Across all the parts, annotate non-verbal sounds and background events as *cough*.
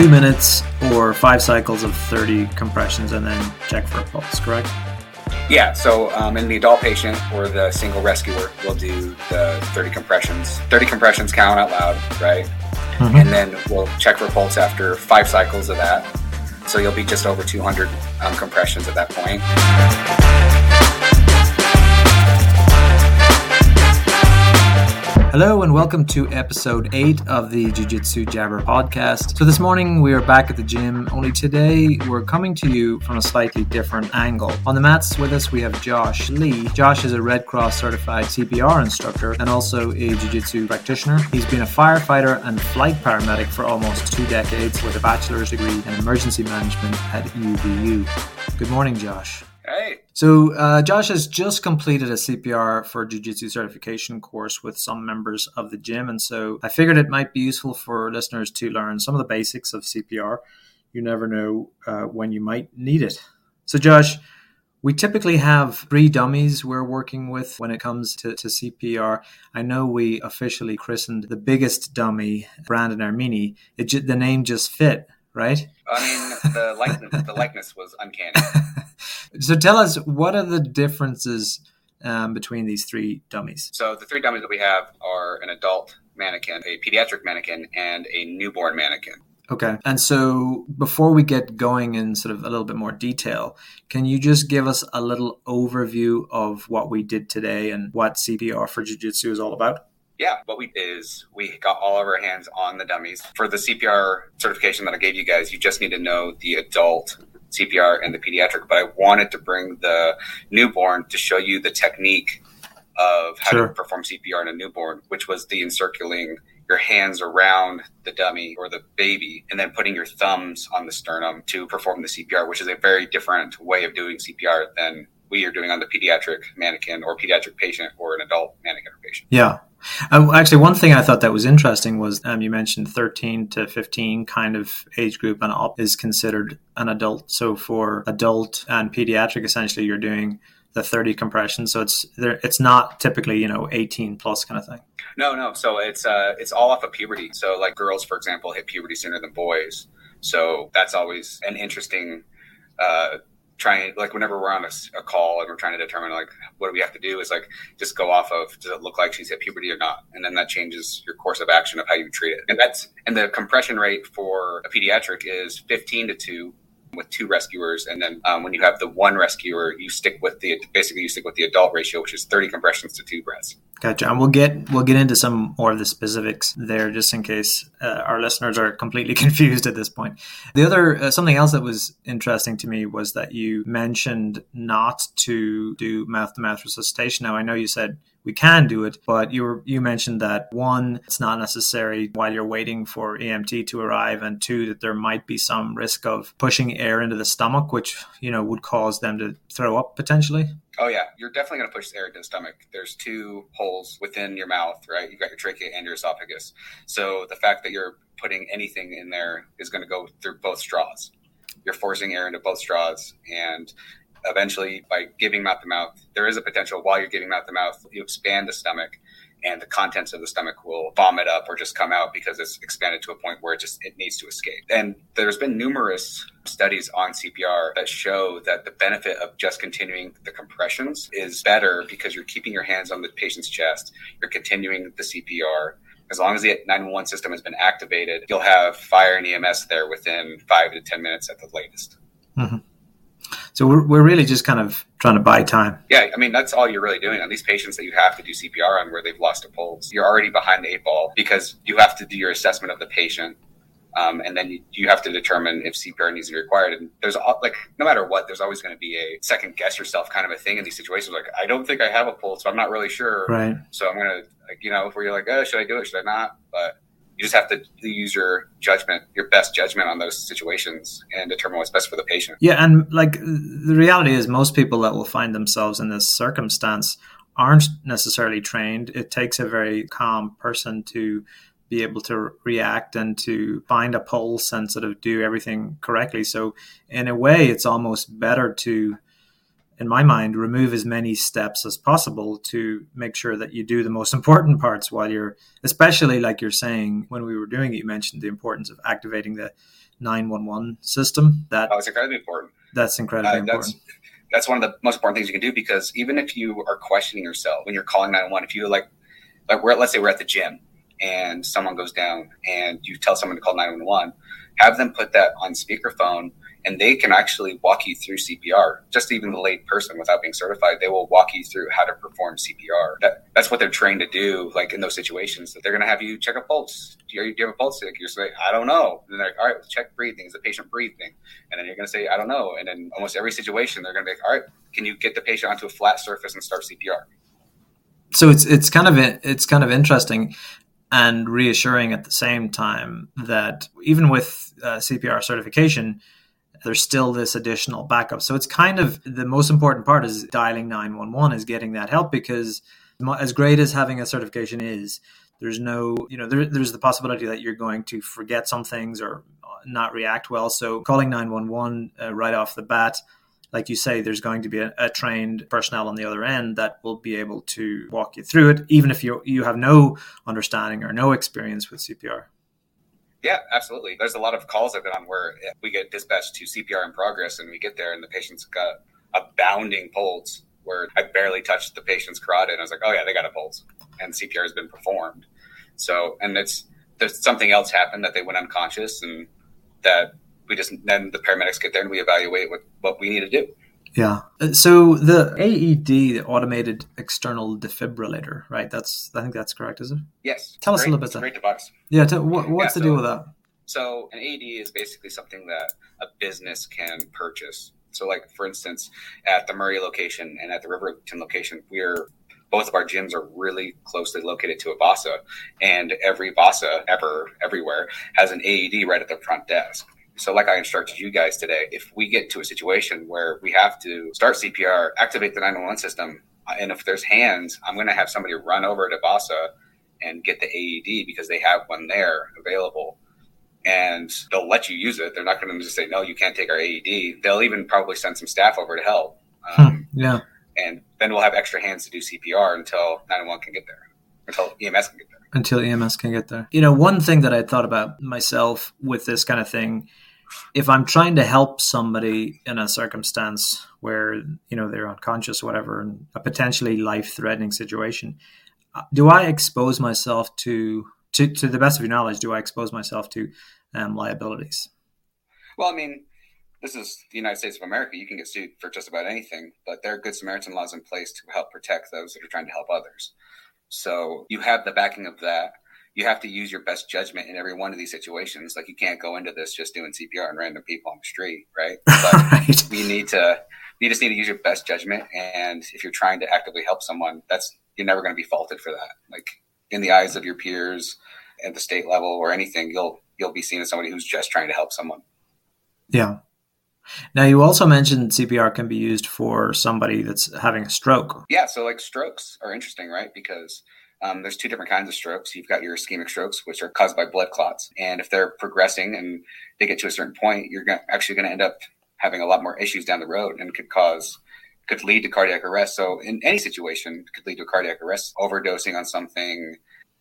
two minutes or five cycles of 30 compressions and then check for a pulse, correct? Yeah, so um, in the adult patient or the single rescuer, we'll do the 30 compressions. 30 compressions count out loud, right? Mm-hmm. And then we'll check for pulse after five cycles of that. So you'll be just over 200 um, compressions at that point. Hello and welcome to episode 8 of the Jiu Jitsu Jabber podcast. So, this morning we are back at the gym, only today we're coming to you from a slightly different angle. On the mats with us we have Josh Lee. Josh is a Red Cross certified CPR instructor and also a Jiu Jitsu practitioner. He's been a firefighter and flight paramedic for almost two decades with a bachelor's degree in emergency management at UVU. Good morning, Josh. Hey. So, uh, Josh has just completed a CPR for Jiu Jitsu certification course with some members of the gym. And so I figured it might be useful for listeners to learn some of the basics of CPR. You never know uh, when you might need it. So, Josh, we typically have three dummies we're working with when it comes to, to CPR. I know we officially christened the biggest dummy, Brandon Armini. It, the name just fit, right? I mean, the likeness, the likeness was uncanny. *laughs* so tell us, what are the differences um, between these three dummies? So the three dummies that we have are an adult mannequin, a pediatric mannequin, and a newborn mannequin. Okay. And so before we get going in sort of a little bit more detail, can you just give us a little overview of what we did today and what CPR for Jiu Jitsu is all about? yeah, what we did is we got all of our hands on the dummies. For the CPR certification that I gave you guys, you just need to know the adult CPR and the pediatric, but I wanted to bring the newborn to show you the technique of how sure. to perform CPR in a newborn, which was the encircling your hands around the dummy or the baby and then putting your thumbs on the sternum to perform the CPR, which is a very different way of doing CPR than we are doing on the pediatric mannequin or pediatric patient or an adult mannequin or patient. Yeah. Um, actually, one thing I thought that was interesting was um, you mentioned 13 to 15 kind of age group and is considered an adult. So for adult and pediatric, essentially, you're doing the 30 compression. So it's there. It's not typically you know 18 plus kind of thing. No, no. So it's uh, it's all off of puberty. So like girls, for example, hit puberty sooner than boys. So that's always an interesting uh, trying like whenever we're on a, a, call and we're trying to determine like what do we have to do is like just go off of does it look like she's hit puberty or not? And then that changes your course of action of how you treat it. And that's and the compression rate for a pediatric is 15 to 2 with two rescuers. And then um, when you have the one rescuer you stick with the basically you stick with the adult ratio which is 30 compressions to two breaths Gotcha. And we'll get we'll get into some more of the specifics there, just in case uh, our listeners are completely *laughs* confused at this point. The other uh, something else that was interesting to me was that you mentioned not to do mouth to mouth resuscitation. Now I know you said we can do it. But you were, you mentioned that one, it's not necessary while you're waiting for EMT to arrive, and two, that there might be some risk of pushing air into the stomach, which you know would cause them to throw up potentially. Oh yeah, you're definitely going to push air into the stomach. There's two holes within your mouth, right? You've got your trachea and your esophagus. So the fact that you're putting anything in there is going to go through both straws. You're forcing air into both straws, and eventually by giving mouth to mouth, there is a potential while you're giving mouth to mouth, you expand the stomach and the contents of the stomach will vomit up or just come out because it's expanded to a point where it just it needs to escape. And there's been numerous studies on CPR that show that the benefit of just continuing the compressions is better because you're keeping your hands on the patient's chest, you're continuing the CPR. As long as the 911 system has been activated, you'll have fire and EMS there within five to 10 minutes at the latest. Mm-hmm. So we're, we're really just kind of trying to buy time. Yeah, I mean, that's all you're really doing on these patients that you have to do CPR on where they've lost a pulse. You're already behind the eight ball because you have to do your assessment of the patient. Um, and then you, you, have to determine if CPR needs to be required. And there's like, no matter what, there's always going to be a second guess yourself kind of a thing in these situations. Like, I don't think I have a pulse, so I'm not really sure. Right. So I'm going to, like, you know, where you're like, oh, should I do it? Should I not? But you just have to use your judgment, your best judgment on those situations and determine what's best for the patient. Yeah. And like the reality is, most people that will find themselves in this circumstance aren't necessarily trained. It takes a very calm person to be able to react and to find a pulse and sort of do everything correctly. So, in a way, it's almost better to in my mind, remove as many steps as possible to make sure that you do the most *laughs* important parts while you're, especially like you're saying, when we were doing it, you mentioned the importance of activating the 911 system. That oh, it's incredibly important. That's incredibly uh, important. That's, that's one of the most important things you can do because even if you are questioning yourself when you're calling 911, if you like, like we're let's say we're at the gym and someone goes down and you tell someone to call 911, have them put that on speakerphone and they can actually walk you through CPR. Just even the lay person without being certified, they will walk you through how to perform CPR. That, that's what they're trained to do, like in those situations. That they're going to have you check a pulse. Do you, do you have a pulse tick? You're saying, I don't know. And they're like, all right, check breathing. Is the patient breathing? And then you're going to say, I don't know. And then almost every situation, they're going to be like, all right, can you get the patient onto a flat surface and start CPR? So it's it's kind of it's kind of interesting and reassuring at the same time that even with uh, CPR certification, there's still this additional backup. So it's kind of the most important part is dialing 911 is getting that help because as great as having a certification is, there's no, you know, there, there's the possibility that you're going to forget some things or not react well. So calling 911 uh, right off the bat, like you say, there's going to be a, a, trained personnel on the other end that will be able to walk you through it, even if you you have no understanding or no experience with CPR. Yeah, absolutely. There's a lot of calls I've been on where we get dispatched to CPR in progress, and we get there, and the patient's got a bounding pulse where I barely touched the patient's carotid, and I was like, "Oh yeah, they got a pulse," and CPR has been performed. So, and it's there's something else happened that they went unconscious, and that we just then the paramedics get there and we evaluate what what we need to do. Yeah. So the AED, the automated external defibrillator, right? That's I think that's correct, is it? Yes. Tell us a little bit. It's great device. Yeah. T- what, what's yeah, the so, deal with that? So an AED is basically something that a business can purchase. So, like for instance, at the Murray location and at the Riverton location, we're both of our gyms are really closely located to a VASA, and every VASA ever everywhere has an AED right at the front desk. So, like I instructed you guys today, if we get to a situation where we have to start CPR, activate the 911 system, uh, and if there's hands, I'm going to have somebody run over to VASA and get the AED because they have one there available. And they'll let you use it. They're not going to just say, no, you can't take our AED. They'll even probably send some staff over to help. Hmm, um, yeah. And then we'll have extra hands to do CPR until 911 can get there, until EMS can get there. Until EMS can get there. You know, one thing that I thought about myself with this kind of thing if I'm trying to help somebody in a circumstance where you know they're unconscious, or whatever, a potentially life-threatening situation, uh, do I expose myself to, to, to the best of your knowledge? Do I expose myself to um, liabilities? Well, I mean, this is the United States of America. You can get sued for just about anything, but there are good Samaritan laws in place to help protect those that are trying to help others. So you have the backing of that you have to use your best judgment in every one of these situations. Like you can't go into this just doing CPR on random people on the street, right? *laughs* But right. you need to you just need to use your best judgment. And if you're trying to actively help someone, that's you're never going to be faulted for that. Like in the eyes of your peers at the state level or anything, you'll you'll be seen as somebody who's just trying to help someone. Yeah. Now you also mentioned CPR can be used for somebody that's having a stroke. Yeah, so like strokes are interesting, right? Because um, there's two different kinds of strokes. You've got your ischemic strokes, which are caused by blood clots. And if they're progressing and they get to a certain point, you're actually going to end up having a lot more issues down the road and could cause, could lead to cardiac arrest. So in any situation, could lead to cardiac arrest, overdosing on something.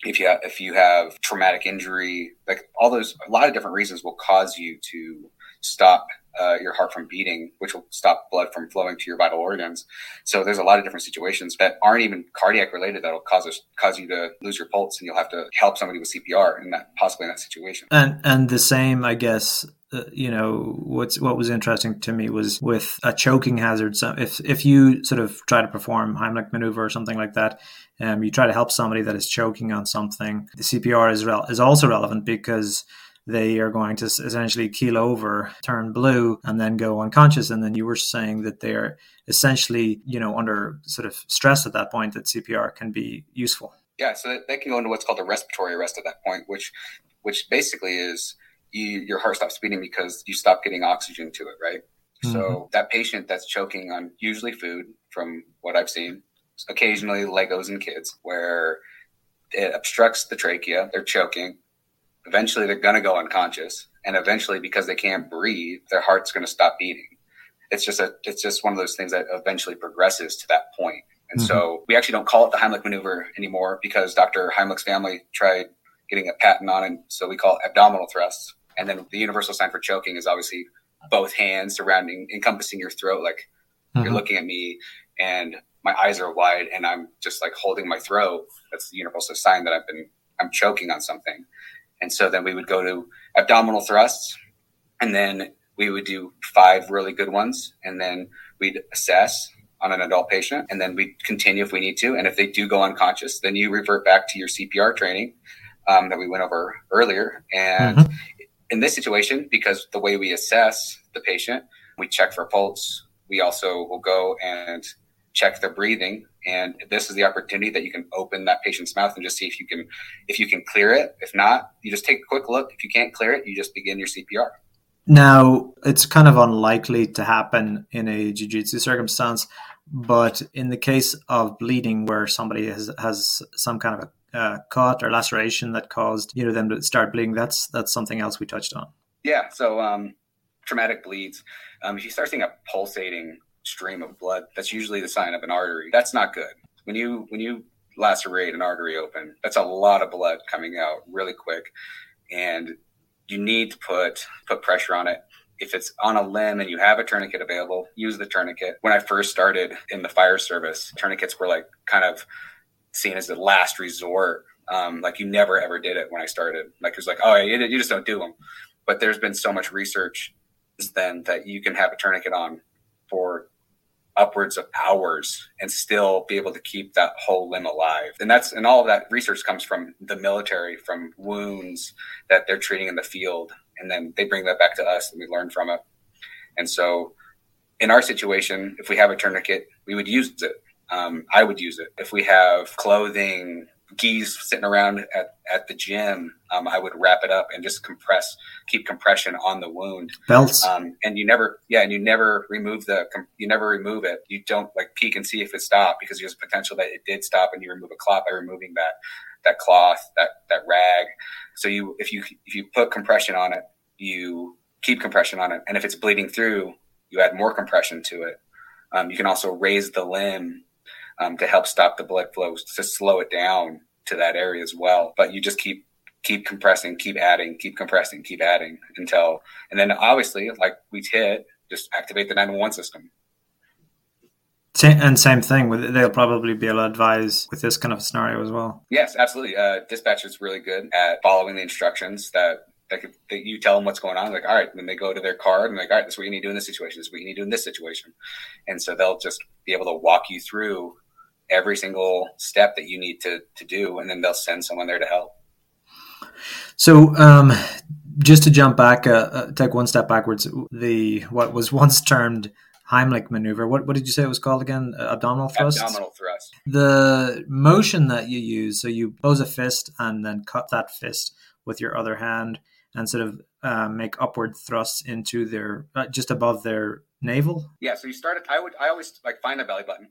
If you if you have traumatic injury, like all those, a lot of different reasons will cause you to stop uh, your heart from beating, which will stop blood from flowing to your vital organs. So there's a lot of different situations that aren't even cardiac related that'll cause us cause you to lose your pulse, and you'll have to help somebody with CPR in that possibly in that situation. And and the same, I guess. Uh, you know what's what was interesting to me was with a choking hazard. So if if you sort of try to perform Heimlich maneuver or something like that, um, you try to help somebody that is choking on something. The CPR is rel- is also relevant because they are going to essentially keel over, turn blue, and then go unconscious. And then you were saying that they're essentially, you know, under sort of stress at that point that CPR can be useful. Yeah, so they can go into what's called a respiratory arrest at that point, which which basically is you, your heart stops beating because you stop getting oxygen to it, right? Mm-hmm. So that patient that's choking on usually food, from what I've seen, occasionally Legos and kids, where it obstructs the trachea, they're choking, eventually they're going to go unconscious and eventually because they can't breathe their heart's going to stop beating it's just a it's just one of those things that eventually progresses to that point and mm-hmm. so we actually don't call it the heimlich maneuver anymore because dr heimlich's family tried getting a patent on it so we call it abdominal thrusts And then the universal sign for choking is obviously both hands surrounding, encompassing your throat. Like mm-hmm. you're looking at me and my eyes are wide and I'm just like holding my throat. That's the universal sign that I've been, I'm choking on something. And so then we would go to abdominal thrusts and then we would do five really good ones. And then we'd assess on an adult patient and then we'd continue if we need to. And if they do go unconscious, then you revert back to your CPR training um, that we went over earlier. And mm-hmm. in this situation, because the way we assess the patient, we check for pulse. We also will go and check their breathing. And this is the opportunity that you can open that patient's mouth and just see if you can, if you can clear it. If not, you just take a quick look. If you can't clear it, you just begin your CPR. Now, it's kind of unlikely to happen in a jiu-jitsu circumstance, but in the case of bleeding where somebody has, has some kind of a uh, cut or laceration that caused you know them to start bleeding, that's that's something else we touched on. Yeah, so um, traumatic bleeds. Um, if you start seeing a pulsating stream of blood, that's usually the sign of an artery. That's not good. When you when you lacerate an artery open, that's a lot of blood coming out really quick, and you need to put put pressure on it. If it's on a limb and you have a tourniquet available, use the tourniquet. When I first started in the fire service, tourniquets were like kind of seen as the last resort. Um, like you never ever did it when I started. Like it was like, oh, you, you just don't do them. But there's been so much research then that you can have a tourniquet on for upwards of hours and still be able to keep that whole limb alive. And that's and all of that research comes from the military, from wounds that they're treating in the field, and then they bring that back to us and we learn from it. And so, in our situation, if we have a tourniquet, we would use it. Um, I would use it. If we have clothing, gis sitting around at, at the gym, um, I would wrap it up and just compress, keep compression on the wound. Belts. Um, and you never, yeah, and you never remove the, you never remove it. You don't like peek and see if it stopped because there's potential that it did stop and you remove a clot by removing that, that cloth, that, that rag. So you, if you, if you put compression on it, you keep compression on it. And if it's bleeding through, you add more compression to it. Um, you can also raise the limb um, to help stop the blood flow to slow it down to that area as well. But you just keep keep compressing, keep adding, keep compressing, keep adding until, and then obviously, like we hit, just activate the 911 system. And same thing, with they'll probably be able to advise with this kind of scenario as well. Yes, absolutely. Uh, dispatch is really good at following the instructions that that, that you tell them what's going on. Like, all right, then they go to their card and like, all right, this is what you need to do in this situation. This is what you need to do in this situation. And so they'll just be able to walk you through every single step that you need to to do, and then they'll send someone there to help. So, um, just to jump back, uh, uh, take one step backwards, the what was once termed Heimlich maneuver. What what did you say it was called again? Uh, abdominal thrust. Abdominal thrust. The motion that you use, so you close a fist and then cut that fist with your other hand, and sort of uh, make upward thrusts into their uh, just above their navel. Yeah. So you start. At, I would. I always like find a belly button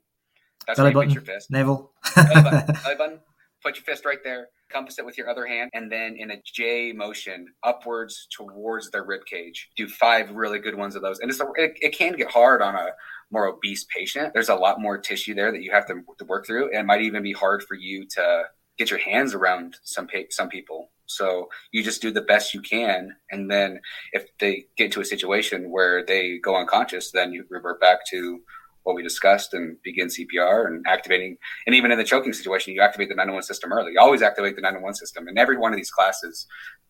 that's belly button, your fist. Navel. belly, button, *laughs* belly button. Put your fist right there. Compass it with your other hand, and then in a J motion upwards towards the rib cage. Do five really good ones of those, and it's a, it, it can get hard on a more obese patient. There's a lot more tissue there that you have to, to work through, and it might even be hard for you to get your hands around some some people. So you just do the best you can, and then if they get to a situation where they go unconscious, then you revert back to what we discussed and begin CPR and activating. And even in the choking situation, you activate the 911 system early. You always activate the 911 system. In every one of these classes,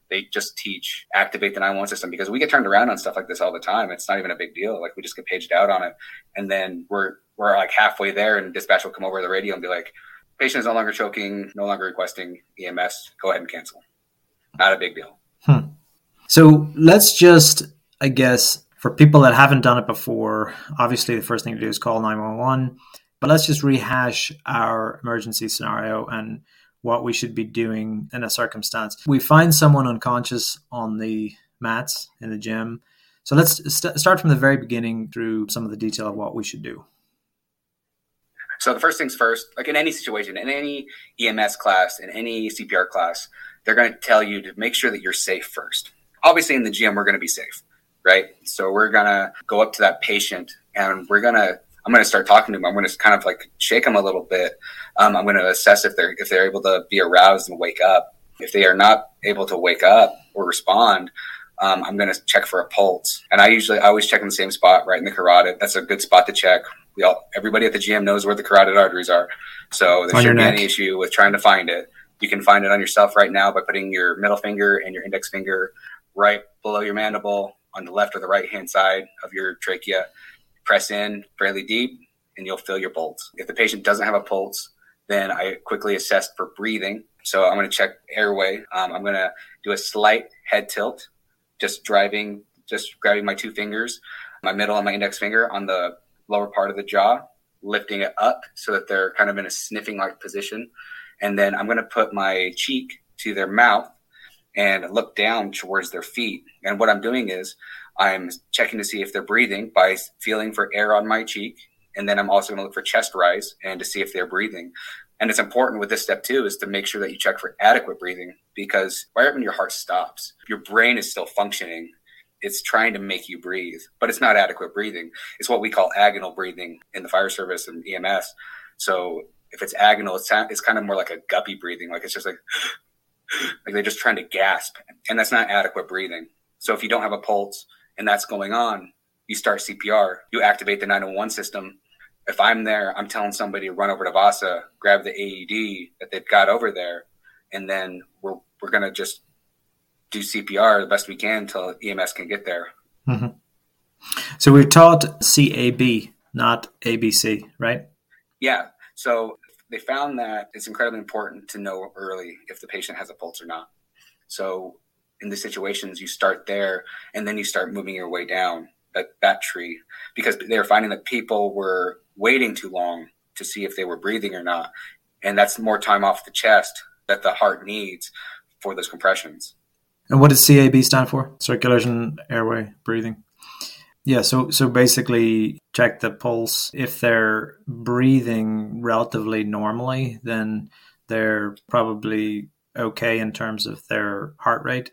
they just teach activate the 911 system because we get turned around on stuff like this all the time. It's not even a big deal. Like we just get paged out on it. And then we're, we're like halfway there and dispatch will come over the radio and be like, patient is no longer choking, no longer requesting EMS. Go ahead and cancel. Not a big deal. Hmm. So let's just, I guess, for people that haven't done it before, obviously the first thing to do is call 911. But let's just rehash our emergency scenario and what we should be doing in a circumstance. We find someone unconscious on the mats in the gym. So let's st- start from the very beginning through some of the detail of what we should do. So the first things first, like in any situation, in any EMS class, in any CPR class, they're going to tell you to make sure that you're safe first. Obviously, in the gym, we're going to be safe right? So we're gonna go up to that patient and we're gonna I'm going to start talking to them. I'm going to kind of like shake them a little bit. Um, I'm going to assess if they're if they're able to be aroused and wake up. If they are not able to wake up or respond, um, I'm going to check for a pulse. And I usually, I always check in the same spot, right in the carotid. That's a good spot to check. We all, everybody at the gym knows where the carotid arteries are. So there shouldn't be any issue with trying to find it. You can find it on yourself right now by putting your middle finger and your index finger right below your mandible on the left or the right hand side of your trachea. Press in fairly deep and you'll feel your pulse. If the patient doesn't have a pulse, then I quickly assess for breathing. So I'm going to check airway. Um, I'm going to do a slight head tilt, just driving, just grabbing my two fingers, my middle and my index finger on the lower part of the jaw, lifting it up so that they're kind of in a sniffing like position. And then I'm going to put my cheek to their mouth and look down towards their feet. And what I'm doing is I'm checking to see if they're breathing by feeling for air on my cheek. And then I'm also going to look for chest rise and to see if they're breathing. And it's important with this step too is to make sure that you check for adequate breathing because right when your heart stops, your brain is still functioning. It's trying to make you breathe, but it's not adequate breathing. It's what we call agonal breathing in the fire service and EMS. So if it's agonal, it's, it's kind of more like a guppy breathing. Like it's just like, like they're just trying to gasp and that's not adequate breathing. So if you don't have a pulse and that's going on, you start CPR, you activate the 911 system if I'm there, I'm telling somebody to run over to Vasa, grab the AED that they've got over there, and then we're we're gonna just do CPR the best we can until EMS can get there. Mm-hmm. So we're taught CAB, not ABC, right? Yeah. So they found that it's incredibly important to know early if the patient has a pulse or not. So in the situations, you start there and then you start moving your way down that, that tree because they were finding that people were waiting too long to see if they were breathing or not. And that's more time off the chest that the heart needs for those compressions. And what does CAB stand for? Circulation, airway, breathing. Yeah, so so basically check the pulse. If they're breathing relatively normally, then they're probably okay in terms of their heart rate.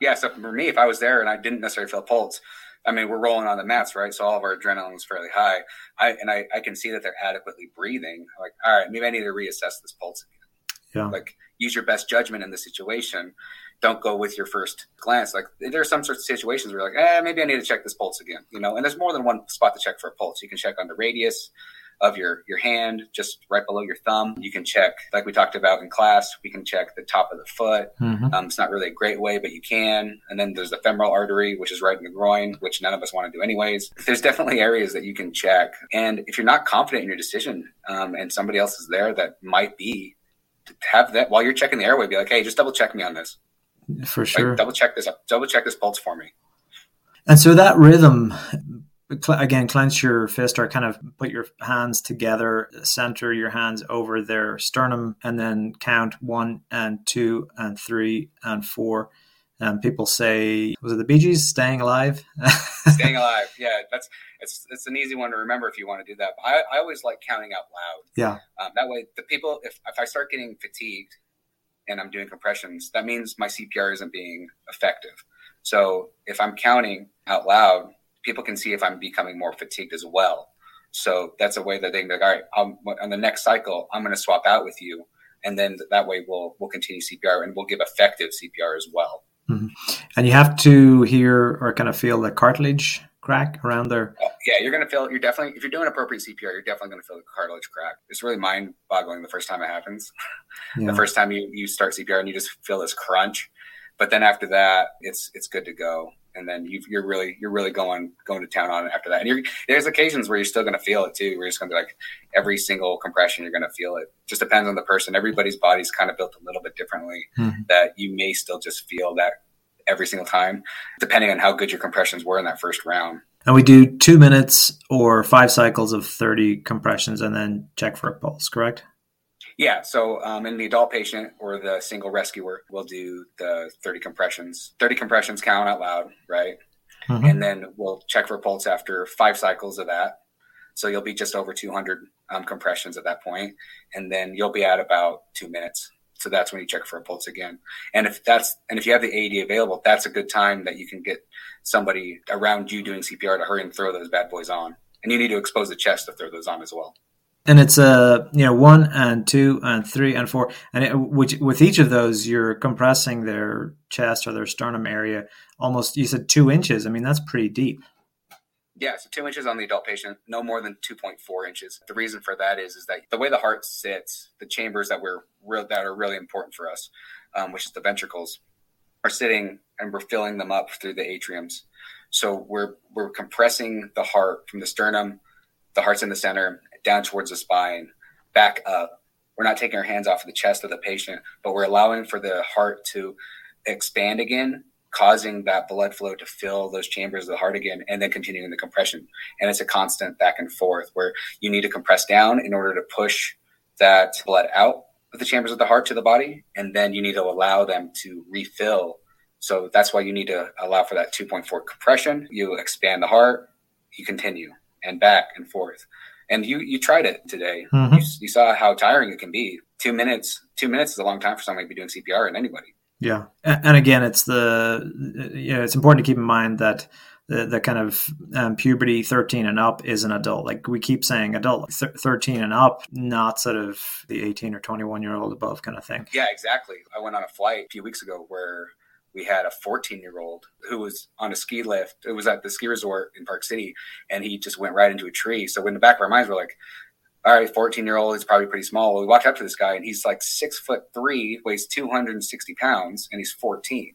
Yeah, so for me, if I was there and I didn't necessarily feel pulse, I mean, we're rolling on the mats, right? So all of our adrenaline is fairly high. I and I, I can see that they're adequately breathing. I'm like, all right, maybe I need to reassess this pulse again. Yeah. Like, use your best judgment in the situation. Don't go with your first glance. Like, there are some sorts of situations where you're like, eh, maybe I need to check this pulse again. You know, and there's more than one spot to check for a pulse. You can check on the radius of your your hand, just right below your thumb. You can check, like we talked about in class, we can check the top of the foot. Mm-hmm. Um, it's not really a great way, but you can. And then there's the femoral artery, which is right in the groin, which none of us want to do anyways. There's definitely areas that you can check. And if you're not confident in your decision, um, and somebody else is there that might be, to have that while you're checking the airway, be like, hey, just double check me on this. For sure. Like, double check this. Up. Double check this pulse for me. And so that rhythm again clench your fist or kind of put your hands together center your hands over their sternum and then count one and two and three and four and people say was it the Bee Gees staying alive *laughs* staying alive yeah that's it's it's an easy one to remember if you want to do that but I, I always like counting out loud yeah um, that way the people if, if i start getting fatigued and i'm doing compressions that means my cpr isn't being effective so if i'm counting out loud people can see if I'm becoming more fatigued as well. So that's a way that they can be like, all right, I'm, on the next cycle, I'm going to swap out with you. And then that way we'll, we'll continue CPR and we'll give effective CPR as well. Mm-hmm. And you have to hear or kind of feel the cartilage crack around there. Oh, yeah, you're going to feel, you're definitely, if you're doing appropriate CPR, you're definitely going to feel the cartilage crack. It's really mind boggling the first time it happens. *laughs* Yeah. the first time you, you start CPR and you just feel this crunch. But then after that, it's, it's good to go and then you are really you're really going going to town on it after that. And there's occasions where you're still going to feel it too. We're just going to be like every single compression you're going to feel it. Just depends on the person. Everybody's body's kind of built a little bit differently. Mm-hmm. That you may still just feel that every single time, depending on how good your compressions were in that first round. And we do two minutes or five cycles of 30 compressions and then check for a pulse, correct? Yeah. So um, in the adult patient or the single rescuer, we'll do the 30 compressions. 30 compressions count out loud, right? Mm-hmm. And then we'll check for pulse after five cycles of that. So you'll be just over 200 um, compressions at that point, and then you'll be at about two minutes. So that's when you check for a pulse again. And if that's and if you have the AED available, that's a good time that you can get somebody around you doing CPR to hurry and throw those bad boys on. And you need to expose the chest to throw those on as well. and it's a you know one and two and three and four, and it, which with each of those you're compressing their chest or their sternum area almost. You said two inches. I mean that's pretty deep. Yeah, so two inches on the adult patient, no more than two point four inches. The reason for that is is that the way the heart sits, the chambers that we're real that are really important for us, um, which is the ventricles, are sitting and we're filling them up through the atriums. So we're we're compressing the heart from the sternum, the heart's in the center, down towards the spine, back up. We're not taking our hands off of the chest of the patient, but we're allowing for the heart to expand again causing that blood flow to fill those chambers of the heart again and then continuing the compression. And it's a constant back and forth where you need to compress down in order to push that blood out of the chambers of the heart to the body. And then you need to allow them to refill. So that's why you need to allow for that 2.4 compression. You expand the heart, you continue and back and forth. And you, you tried it today. Mm-hmm. You, you saw how tiring it can be. Two minutes, two minutes is a long time for somebody to be doing CPR and anybody. Yeah, and again, it's the you know it's important to keep in mind that the, the kind of um, puberty 13 and up is an adult. Like we keep saying adult th- 13 and up, not sort of the 18 or 21 year old above kind of thing. Yeah, exactly. I went on a flight a few weeks ago where we had a 14 year old who was on a ski lift. It was at the ski resort in Park City and he just went right into a tree. So in the back of our minds, we're like, all right, 14 year old is probably pretty small. Well, we walked up to this guy and he's like six foot three, weighs 260 pounds, and he's 14.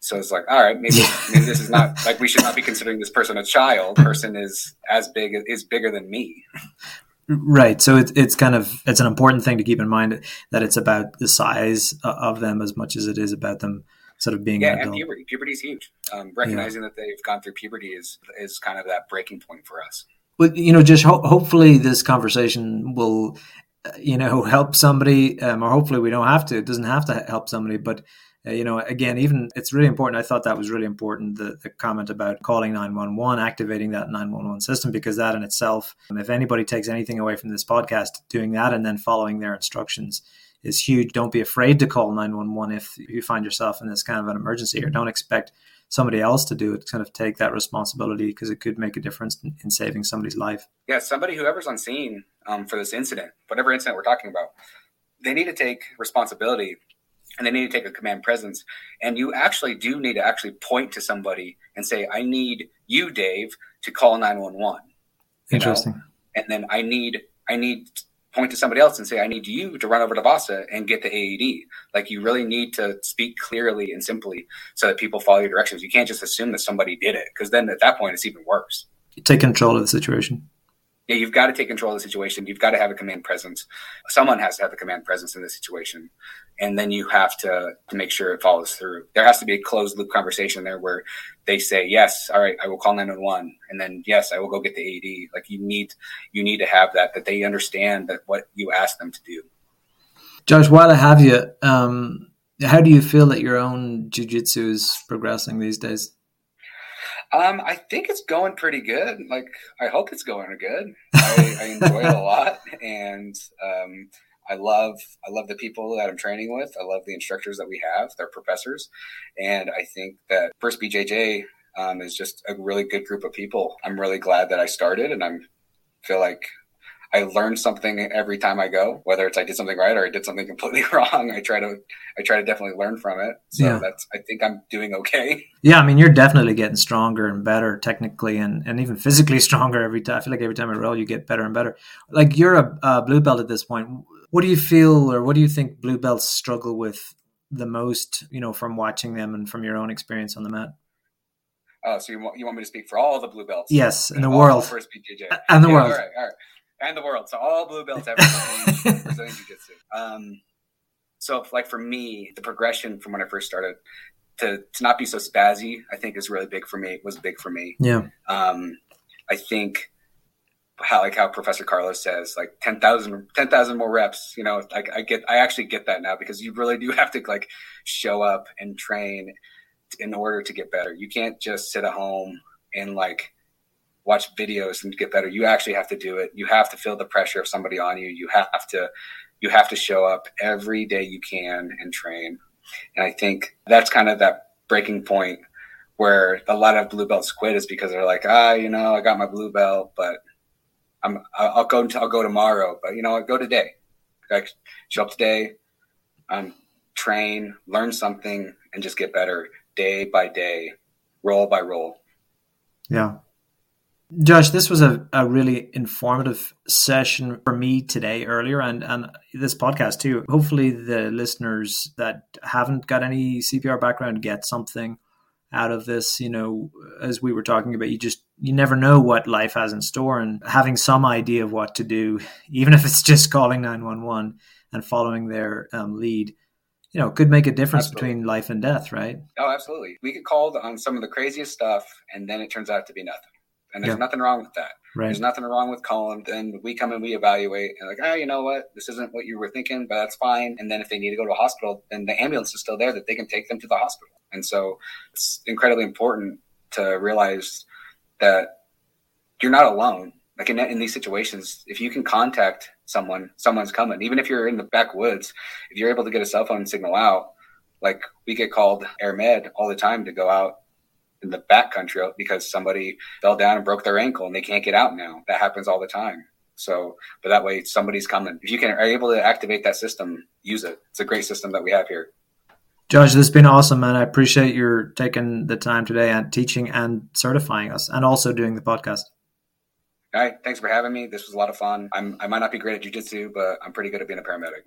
So it's like, all right, maybe, *laughs* maybe this is not like we should not be considering this person a child. Person is as big is bigger than me. Right. So it's it's kind of it's an important thing to keep in mind that it's about the size of them as much as it is about them sort of being yeah. And puberty, puberty is huge. Um, recognizing yeah. that they've gone through puberty is is kind of that breaking point for us. Well, you know, just ho- hopefully this conversation will, you know, help somebody, um, or hopefully we don't have to. It doesn't have to help somebody, but uh, you know, again, even it's really important. I thought that was really important. The, the comment about calling nine one one, activating that nine one one system, because that in itself, if anybody takes anything away from this podcast, doing that and then following their instructions is huge. Don't be afraid to call 911 if you find yourself in this kind of an emergency or don't expect somebody else to do it, kind of take that responsibility because it could make a difference in, in, saving somebody's life. Yeah, somebody whoever's on scene um, for this incident, whatever incident we're talking about, they need to take responsibility and they need to take a command presence. And you actually do need to actually point to somebody and say, I need you, Dave, to call 911. Interesting. Know? And then I need I need point to somebody else and say, I need you to run over to Vasa and get the AED. Like you really need to speak clearly and simply so that people follow your directions. You can't just assume that somebody did it because then at that point it's even worse. You take control of the situation yeah, you've got to take control of the situation. You've got to have a command presence. Someone has to have a command presence in this situation. And then you have to, to make sure it follows through. There has to be a closed loop conversation there where they say, yes, all right, I will call 911. And then, yes, I will go get the AED. Like you need, you need to have that, that they understand that what you ask them to do. Josh, while I have you, um, how do you feel that your own jujitsu is progressing these days? Um, I think it's going pretty good. Like, I hope it's going good. I, I enjoy it a lot, and um, I love I love the people that I'm training with. I love the instructors that we have. They're professors, and I think that First BJJ um, is just a really good group of people. I'm really glad that I started, and I'm feel like I learn something every time I go, whether it's I did something right or I did something *laughs* completely wrong. I try to I try to definitely learn from it. So yeah. that's I think I'm doing okay. *laughs* Yeah, I mean you're definitely getting stronger and better technically and, and even physically *laughs* stronger every time. I feel like every time I roll you get better and better. Like you're a, a blue belt at this point. What do you feel or what do you think blue belts struggle with the most, you know, from watching them and from your own experience on the mat? Oh, so you want, you want me to speak for all the blue belts? Yes, in the world. First BJJ. And the yeah, world. All right, all right and the world. So all blue belts have *laughs* Brazilian Jiu Jitsu. Um, so like for me, the progression from when I first started to, to not be so spazzy, I think is really big for me. Was big for me. Yeah. Um, I think how like how Professor Carlos says, like 10,000 10, more reps. You know, like I get, I actually get that now because you really do *laughs* have to like show up and train in order to get better. You can't just sit at home and like watch videos and get better. You actually have to do it. You have to feel the pressure of somebody on you. You have to you have to show up every day you can and train. And I think that's kind of that breaking point where a lot of blue belts quit is because they're like, ah, you know, I got my blue belt, but I'm I'll go I'll go tomorrow, but you know what? Go today. Like, show up today, um, train, learn something, and just get better day by day, roll by roll. Yeah. Josh, this was a, a really informative session for me today earlier and, and this podcast too. Hopefully the listeners that haven't got any CPR background get something out of this. You know, as we were talking about, you just you never know what life has in store and having some idea of what to do, *laughs* even if it's just calling 911 and following their um, lead, you know, could make a difference absolutely. between life and death, right? Oh, absolutely. We get called on some of the craziest stuff and then it turns out to be nothing. And there's yeah. nothing wrong with that. Right. There's nothing wrong with calling. Then we come and we evaluate and like, oh, you know what? This isn't what you were thinking, but that's fine. And then if they need to go to a hospital, then the ambulance is still there that they can take them to the hospital. And so it's incredibly important to realize that you're not alone. Like in, in these situations, if you can contact someone, someone's coming. Even if you're in the backwoods, if you're able to get a cell phone signal out, like we get called air med all the time to go out in the back country because somebody fell down and broke their ankle and they can't get out now. That happens all the time. So, but that way somebody's coming. If you can are able to activate that system, use it. It's a great system that we have here. Josh, this has been awesome, man. I appreciate your taking the time today and teaching and certifying us, and also doing the podcast. All right, thanks for having me. This was a lot of fun. I'm, I might not be great at jujitsu, but I'm pretty good at being a paramedic.